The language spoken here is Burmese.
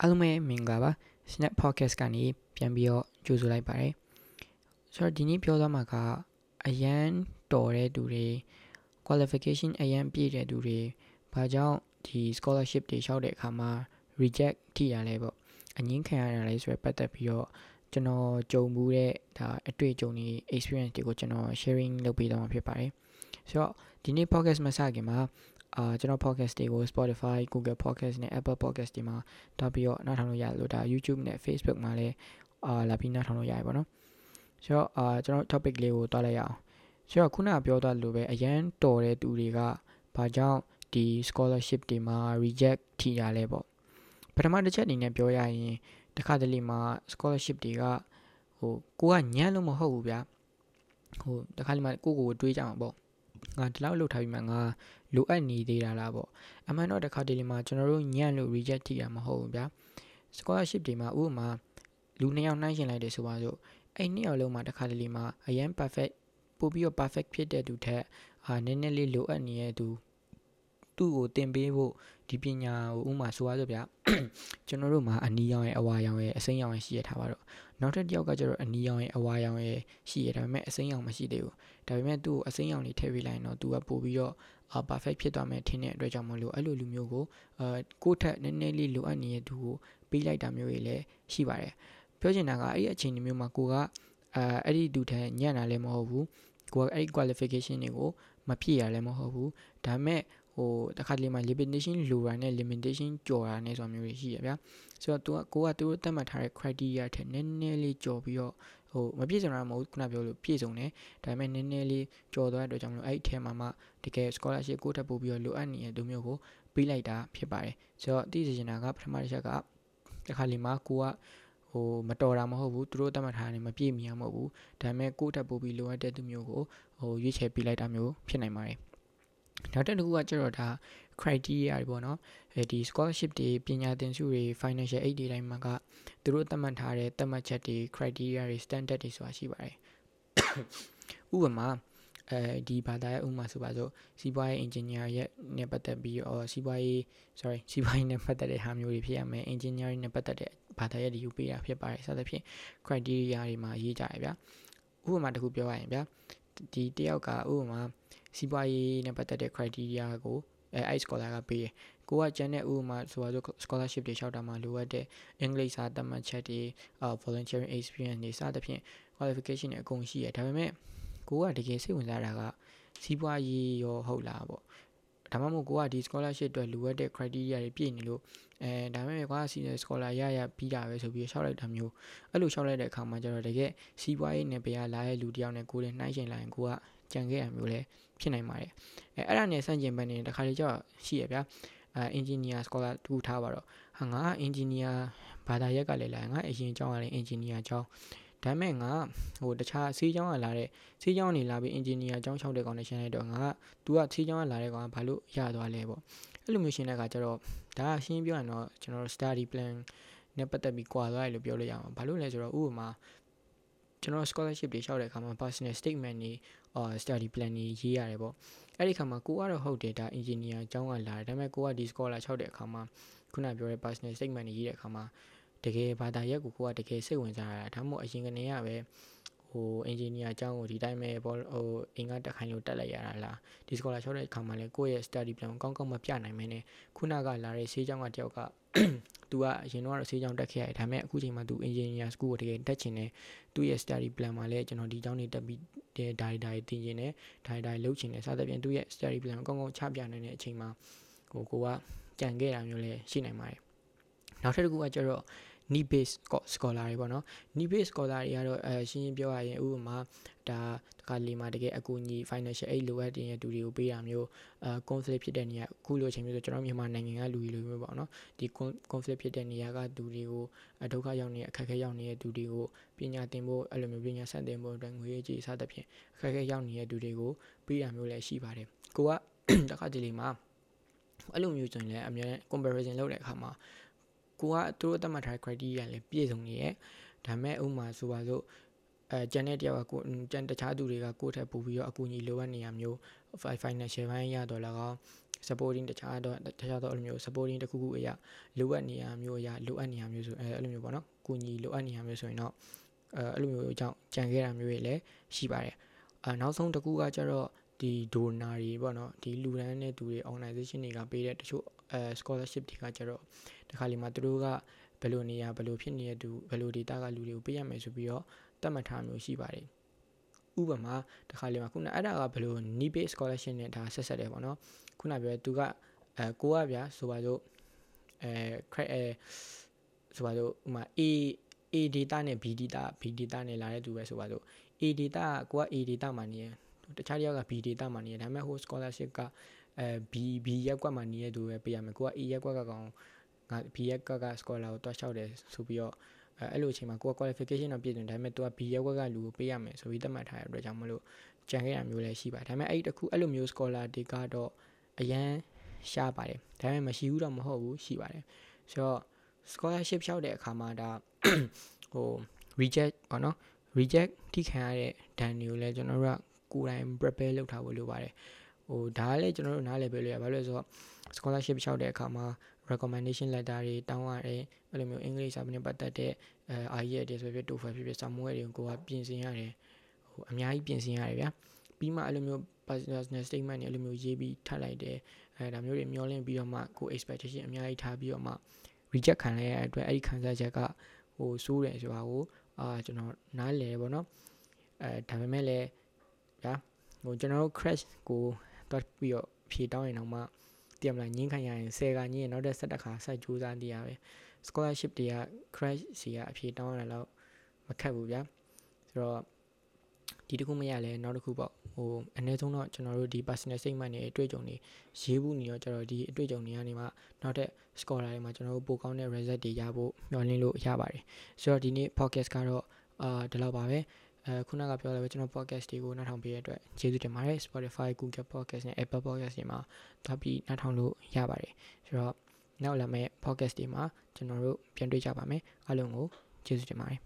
အားလုံးပဲမင်္ဂလာပါ Snap Podcast ကနေပြန်ပြီးတော့ကြိုဆိုလိုက်ပါတယ်ဆိုတော့ဒီနေ့ပြောသွားမှာကအရန်တော်တဲ့သူတွေ qualification အရန်ပြည့်တဲ့သူတွေဘာကြောင့်ဒီ scholarship တွေလျှောက်တဲ့အခါမှာ reject ထိရလဲပေါ့အငင်းခံရတာလဲဆိုရပတ်သက်ပြီးတော့ကျွန်တော်ကြုံမှုတဲ့ဒါအတွေ့အကြုံတွေ experience တွေကိုကျွန်တော် sharing လုပ်ပေးသွားမှာဖြစ်ပါတယ်ဆိုတော့ဒီနေ့ podcast မစခင်မှာ အာကျွန်တော် podcast တွေကို Spotify Google Podcast နဲ့ Apple Podcast တွေမှာတောက်ပြီးတော့နားထောင်လို့ရတယ်လို့ဒါ YouTube နဲ့ Facebook မှာလည်းအာလာပြီးနားထောင်လို့ရတယ်ပေါ့နော်ဆိုတော့အာကျွန်တော် topic လေးကိုတွားလိုက်ရအောင်ဆိုတော့ခုနကပြောသွားလို့ပဲအရန်တော်တဲ့သူတွေကဘာကြောင့်ဒီ scholarship တွေမှာ reject ထိရလဲပေါ့ပထမတစ်ချက်အနေနဲ့ပြောရရင်တခါတလေမှာ scholarship တွေကဟိုကိုကညံ့လို့မဟုတ်ဘူးဗျာဟိုတခါလေမှာကိုကိုတွေးကြမှာပေါ့ ငါဒီလောက်လုပ်ထားပြီးမှငါလိုအပ်နေသေးတာလားပေါ့အမှန်တော့တခါတလေမှာကျွန်တော်တို့ညံ့လို့ reject ထိတာမဟုတ်ဘူးဗျာ scholarship တွေမှာဥပမာလူနှစ်ယောက်နှိုင်းရှင်လိုက်တယ်ဆိုပါစို့အဲ့နှစ်ယောက်လုံးမှာတခါတလေမှာအရန် perfect ပို့ပြီးတော့ perfect ဖြစ်တဲ့သူထက်အာနည်းနည်းလေးလိုအပ်နေတဲ့သူ သူ့ကိုတင်ပေးဖို့ဒီပညာကိုဥမာဆိုရဆိုဗျာကျွန်တော်တို့မှာအနီရောင်ရဲ့အဝါရောင်ရဲ့အစိမ်းရောင်ရဲ့ရှိရထားပါတော့နောက်ထပ်တစ်ယောက်ကကျတော့အနီရောင်ရဲ့အဝါရောင်ရဲ့ရှိရဒါပေမဲ့အစိမ်းရောင်မရှိသေးဘူးဒါပေမဲ့သူ့ကိုအစိမ်းရောင်လေးထည့်ပေးလိုက်ရင်တော့သူကပို့ပြီးတော့အာ perfect ဖြစ်သွားမယ်ထင်တဲ့အတွက်ကြောင့်မလို့အဲ့လိုလူမျိုးကိုအာကိုယ့်ထက်နည်းနည်းလေးလိုအပ်နေတဲ့သူကိုပေးလိုက်တာမျိုးတွေလည်းရှိပါတယ်ပြောချင်တာကအဲ့ဒီအချိန်မျိုးမှာကိုကအာအဲ့ဒီသူထက်ညံ့တာလည်းမဟုတ်ဘူးကိုကအဲ့ဒီ qualification တွေကိုမဖြည့်ရလည်းမဟုတ်ဘူးဒါပေမဲ့ ဟိုတခါတလေမှာ limitation လိုတာနဲ့ limitation ကျော်တာနဲ့ဆိုတာမျိုးတွေရှိရဗျာဆိုတော့ तू ကကိုကသူတို့သတ်မှတ်ထားတဲ့ criteria ထက်နည်းနည်းလေးကျော်ပြီးတော့ဟိုမပြည့်စုံတာမဟုတ်ခုနပြောလို့ပြည့်စုံတယ်ဒါပေမဲ့နည်းနည်းလေးကျော်သွားတဲ့အတွက်ကြောင့်မလို့အဲ့ဒီထဲမှာမှတကယ် scholarship ကိုတက်ပို့ပြီးတော့လိုအပ်နေတဲ့သူမျိုးကိုပေးလိုက်တာဖြစ်ပါတယ်ဆိုတော့သိစေချင်တာကပထမတစ်ချက်ကတခါလေမှာကိုကဟိုမတော်တာမဟုတ်ဘူးသူတို့တတ်မှတ်ထားတယ်မပြည့်မီရမဟုတ်ဘူးဒါပေမဲ့ကိုတက်ပို့ပြီးလိုအပ်တဲ့သူမျိုးကိုဟိုရွေးချယ်ပေးလိုက်တာမျိုးဖြစ်နိုင်ပါတယ် နောက်တစ်ခုကကျတော့ဒါ criteria တွေပေါ့နော်အဲဒီ scholarship တွေပညာသင်စုတွေ financial aid တွေတိုင်းမှာကသူတို့သတ်မှတ်ထားတဲ့သတ်မှတ်ချက်တွေ criteria တွေ standard တွေဆိုတာရှိပါတယ်ဥပမာအဲဒီဘာသာရဲ့ဥပမာဆိုပါစို့စီးပွားရေး engineer ရဲ့နဲ့ပတ်သက်ပြီးအော်စီးပွားရေး sorry စီးပွားရေးနဲ့ပတ်သက်တဲ့ဟာမျိုးတွေဖြစ်ရမယ် engineering နဲ့ပတ်သက်တဲ့ဘာသာရဲ့ဒီကိုပေးတာဖြစ်ပါတယ်စသဖြင့် criteria တွေမှာရေးကြရဗျာဥပမာတစ်ခုပြောရရင်ဗျာဒီတယောက်ကဥပမာ စီးပွားရေးနဲ့ပတ်သက်တဲ့ criteria ကိုအဲအဲ့ scholar ကပေးတယ်ကိုကကျန်တဲ့ဥပမာဆိုပါစို့ scholarship တွေလျှောက်တာမှာလိုအပ်တဲ့အင်္ဂလိပ်စာသတ်မှတ်ချက်တွေအာ volunteering experience တွေစသဖြင့် qualification တွေအကုန်ရှိရဒါပေမဲ့ကိုကတကယ်စိတ်ဝင်စားတာကစီးပွားရေးရောဟုတ်လားပေါ့ဒါမှမဟုတ်ကိုကဒီ scholarship အတွက်လိုအပ်တဲ့ criteria တွေပြည့်နေလို့အဲဒါပေမဲ့ကွာစီး scholar ရရပြီးတာပဲဆိုပြီးရှောက်လိုက်တာမျိုးအဲ့လိုရှောက်လိုက်တဲ့အခါမှာကျတော့တကယ်စီးပွားရေးနယ်ပယ်လာတဲ့လူတယောက်နဲ့ကိုယ်နဲ့နှိုင်းယှဉ်လိုက်ရင်ကိုက ကြံခဲ့ရမျိုးလဲဖြစ်နိုင်ပါတယ်အဲအဲ့ဒါနဲ့ဆန့်ကျင်ဘက်နေတခါလေကြောက်ရှိရဗျာအဲ engineer scholar တူထားပါတော့ဟာငါ engineer ဘာသာရက်ကလည်းလာငါအရင်ကျောင်းကလည်း engineer ကျောင်းဒါပေမဲ့ငါဟိုတခြားဆေးကျောင်းကလာတဲ့ဆေးကျောင်းနေလာပြီး engineer ကျောင်း၆တဲ့ကောင်နဲ့ရှင်းလိုက်တော့ငါက तू ကဆေးကျောင်းကလာတဲ့ကောင်ကဘာလို့ရသွားလဲပေါ့အဲ့လိုမျိုးရှင်းတဲ့အခါကျတော့ဒါကရှင်းပြောရင်တော့ကျွန်တော်တို့ study plan နဲ့ပတ်သက်ပြီးကွာသွားတယ်လို့ပြောလို့ရအောင်ဘာလို့လဲဆိုတော့ဥပမာကျွန်တော် scholarship တွေလျှောက်တဲ့အခါမှာ personal statement တွေအာ study plan တွေရေးရတယ်ပေါ့အဲ့ဒီခါမှာကိုကတော့ဟုတ်တယ်ဒါ engineer အကြောင်းကလာတယ်ဒါပေမဲ့ကိုကဒီ scholar လျှောက်တဲ့အခါမှာခုနပြောတဲ့ personal statement တွေရေးတဲ့အခါမှာတကယ်ဘာသာရပ်ကိုကိုကတကယ်စိတ်ဝင်စားရတာဒါမှမဟုတ်အရင်ကနေရပဲ ဟို engineer အကြောင်းကိုဒီတိုင်းပဲဘောဟိုအင်္ဂါတက်ခိုင်းလို့တက်လိုက်ရတာလားဒီ scholar လျှောက်တဲ့အခါမှာလည်းကိုယ့်ရဲ့ study plan ကိုကောင်းကောင်းမပြနိုင်မင်းနဲ့ခုနကလာတဲ့ဆေးကျောင်းကတယောက်က तू ကအရင်တော့ဆေးကျောင်းတက်ခဲ့ရတယ်ဒါပေမဲ့အခုချိန်မှာ तू engineer school ကိုတကယ်တက်ချင်တယ်သူ့ရဲ့ study plan မှာလည်းကျွန်တော်ဒီကျောင်းနေတက်ပြီးတဲ့ဒါရီဒါရီတင်ချင်တယ်ဒါရီဒါရီလုပ်ချင်တယ်စသဖြင့်သူ့ရဲ့ study plan ကိုကောင်းကောင်းချပြနိုင်တဲ့အချိန်မှာဟိုကိုကကြံခဲ့တာမျိုးလည်းရှိနိုင်ပါတယ်နောက်ထပ်တစ်ခုကကျတော့ need base scholar တွေပေါ့နော် need base scholar တွေကတော့အဲရှင်းရှင်းပြောရရင်ဥပမာဒါတခါလေမှာတကယ်အကူအညီ financial aid လိုအပ်တဲ့တူတွေကိုပေးတာမျိုးအဲ conflict ဖြစ်တဲ့နေရာအခုလိုအချိန်မျိုးဆိုကျွန်တော်မြန်မာနိုင်ငံကလူတွေလိုမျိုးပေါ့နော်ဒီ conflict ဖြစ်တဲ့နေရာကတူတွေကိုဒုက္ခရောက်နေအခက်အခဲရောက်နေတဲ့တူတွေကိုပညာသင်ဖို့အဲ့လိုမျိုးပညာဆက်သင်ဖို့အတွက်ငွေကြေးစသဖြင့်အခက်အခဲရောက်နေတဲ့တူတွေကိုပေးတာမျိုးလည်းရှိပါတယ်ကိုကတခါတလေမှာအဲ့လိုမျိုးဆိုရင်လည်းအများ comparison လုပ်တဲ့အခါမှာ ကိုကသူတို့သတ်မှတ်ထားတဲ့ criteria လည်းပြည့်စုံနေရဲ့ဒါပေမဲ့ဥမာဆိုပါစို့အဲကျန်တဲ့တယောက်ကကိုကျန်တခြားသူတွေကကိုယ့်ထက်ပိုပြီးတော့အကူအညီလိုအပ်နေရမျိုး financial ဘိုင်းရတော့လကောင်း supporting တခြားတော့တခြားတော့အဲ့လိုမျိုး supporting တစ်ခုခုအရာလိုအပ်နေရမျိုးအရာလိုအပ်နေရမျိုးဆိုအဲအဲ့လိုမျိုးပေါ့နော်ကိုညီလိုအပ်နေရမျိုးဆိုရင်တော့အဲအဲ့လိုမျိုးအကြောင်းကြံခဲ့တာမျိုးတွေလည်းရှိပါတယ်အဲနောက်ဆုံးတစ်ခုကကျတော့ဒီ donor တွေပေါ့နော်ဒီလူဒန်းတဲ့သူတွေ organization တွေကပေးတဲ့တချို့ အဲ scholarship တွေကကျတော့တခါလီမှာသူတို့ကဘယ်လိုနေရဘယ်လိုဖြစ်နေတဲ့သူဘယ်လို data ကလူတွေကိုပေးရမယ်ဆိုပြီးတော့တတ်မှတ်ထားမျိုးရှိပါတယ်ဥပမာတခါလေမှာခုနအဲ့ဒါကဘယ်လို need based scholarship နဲ့ဒါဆက်ဆက်တယ်ပေါ့နော်ခုနပြောသူကအဲကိုကဗျာဆိုပါစို့အဲ credit အဲဆိုပါစို့ဥမာ A A data နဲ့ B data B data နဲ့လာတဲ့သူပဲဆိုပါစို့ A data ကကိုက A data မှာနေရတခြားတယောက်က B data မှာနေရဒါပေမဲ့ဟို scholarship က အဲ B B ရက်ကွက်မှာနေရသူပဲပေးရမယ်ကိုက A ရက်ကွက်ကကောင်ငါ B ရက်ကွက်က scholar ကိုတွားလျှောက်တယ်ဆိုပြီးတော့အဲအဲ့လိုအချိန်မှာကိုက qualification တော့ပြည့်တယ်ဒါပေမဲ့ तू က B ရက်ကွက်ကလူကိုပေးရမယ်ဆိုပြီးသတ်မှတ်ထားတဲ့အတွက်ကြောင့်မလို့ကြံခဲ့ရမျိုးလည်းရှိပါတယ်ဒါပေမဲ့အဲ့ဒီတခုအဲ့လိုမျိုး scholar တွေကတော့အရန်ရှားပါတယ်ဒါပေမဲ့မရှိဘူးတော့မဟုတ်ဘူးရှိပါတယ်ဆိုတော့ scholarship လျှောက်တဲ့အခါမှာဒါဟို reject ပေါ့နော် reject ထိခံရတဲ့ဒဏ်တွေကိုလည်းကျွန်တော်တို့ကကိုယ်တိုင် prepare လုပ်ထားဖို့လိုပါတယ် ဟိုဒါကလည်းကျွန်တော်တို့နားလည်ပေးလို့ရဘာလို့လဲဆိုတော့ scholarship လျှောက်တဲ့အခါမှာ recommendation letter တွေတောင်းရတယ်အဲ့လိုမျိုးအင်္ဂလိပ်စာပေနဲ့ပတ်သက်တဲ့အဲ IELTS တွေဆိုဖြစ် TOEFL ဖြစ်ဖြစ်စာမွေးတွေကိုကိုကပြင်ဆင်ရတယ်ဟိုအများကြီးပြင်ဆင်ရတယ်ဗျာပြီးမှအဲ့လိုမျိုး personal statement တွေအဲ့လိုမျိုးရေးပြီးထပ်လိုက်တယ်အဲဒါမျိုးတွေမျောလင့်ပြီးတော့မှကို expectation အများကြီးထားပြီးတော့မှ reject ခံလိုက်ရတဲ့အတွက်အဲ့ဒီခံစားချက်ကဟိုစိုးတယ်ဆိုတာကိုအာကျွန်တော်နားလည်ပေါ့နော်အဲဒါပေမဲ့လည်းဗျာဟိုကျွန်တော်တို့ crash ကို တွတ်ပြီးတော့ဖြေတောင်းရင်တော့မှတည်မလားညင်းခံရရင်10ကညင်းရင်နောက်တဲ့7တခါဆက်ကြိုးစားတည်ရပဲ scholarship တွေက crash စီကအဖြေတောင်းရတော့မခက်ဘူးဗျာဆိုတော့ဒီတစ်ခုမရလဲနောက်တစ်ခုပေါ့ဟိုအနည်းဆုံးတော့ကျွန်တော်တို့ဒီ personal statement တွေအတွေ့အကြုံတွေရေးဘူးနေတော့ကျွန်တော်ဒီအတွေ့အကြုံတွေကနေမှနောက်ထပ် scholar တွေမှာကျွန်တော်တို့ပိုကောင်းတဲ့ result တွေရဖို့မျှော်လင့်လို့ရပါတယ်ဆိုတော့ဒီနေ့ podcast ကတော့အာဒီလောက်ပါပဲ အဲခုနကပြောလဲပဲကျွန်တော် podcast တွေကိုနှာထောင်ပေးရတဲ့အတွက်ကျေးဇူးတင်ပါတယ် Spotify Google Podcast နဲ့ Apple Podcast တွေမှာသွားပြီးနှာထောင်လို့ရပါတယ်ဆိုတော့နောက်လာမယ့် podcast တွေမှာကျွန်တော်တို့ပြန်တွေ့ကြပါမယ်အားလုံးကိုကျေးဇူးတင်ပါတယ်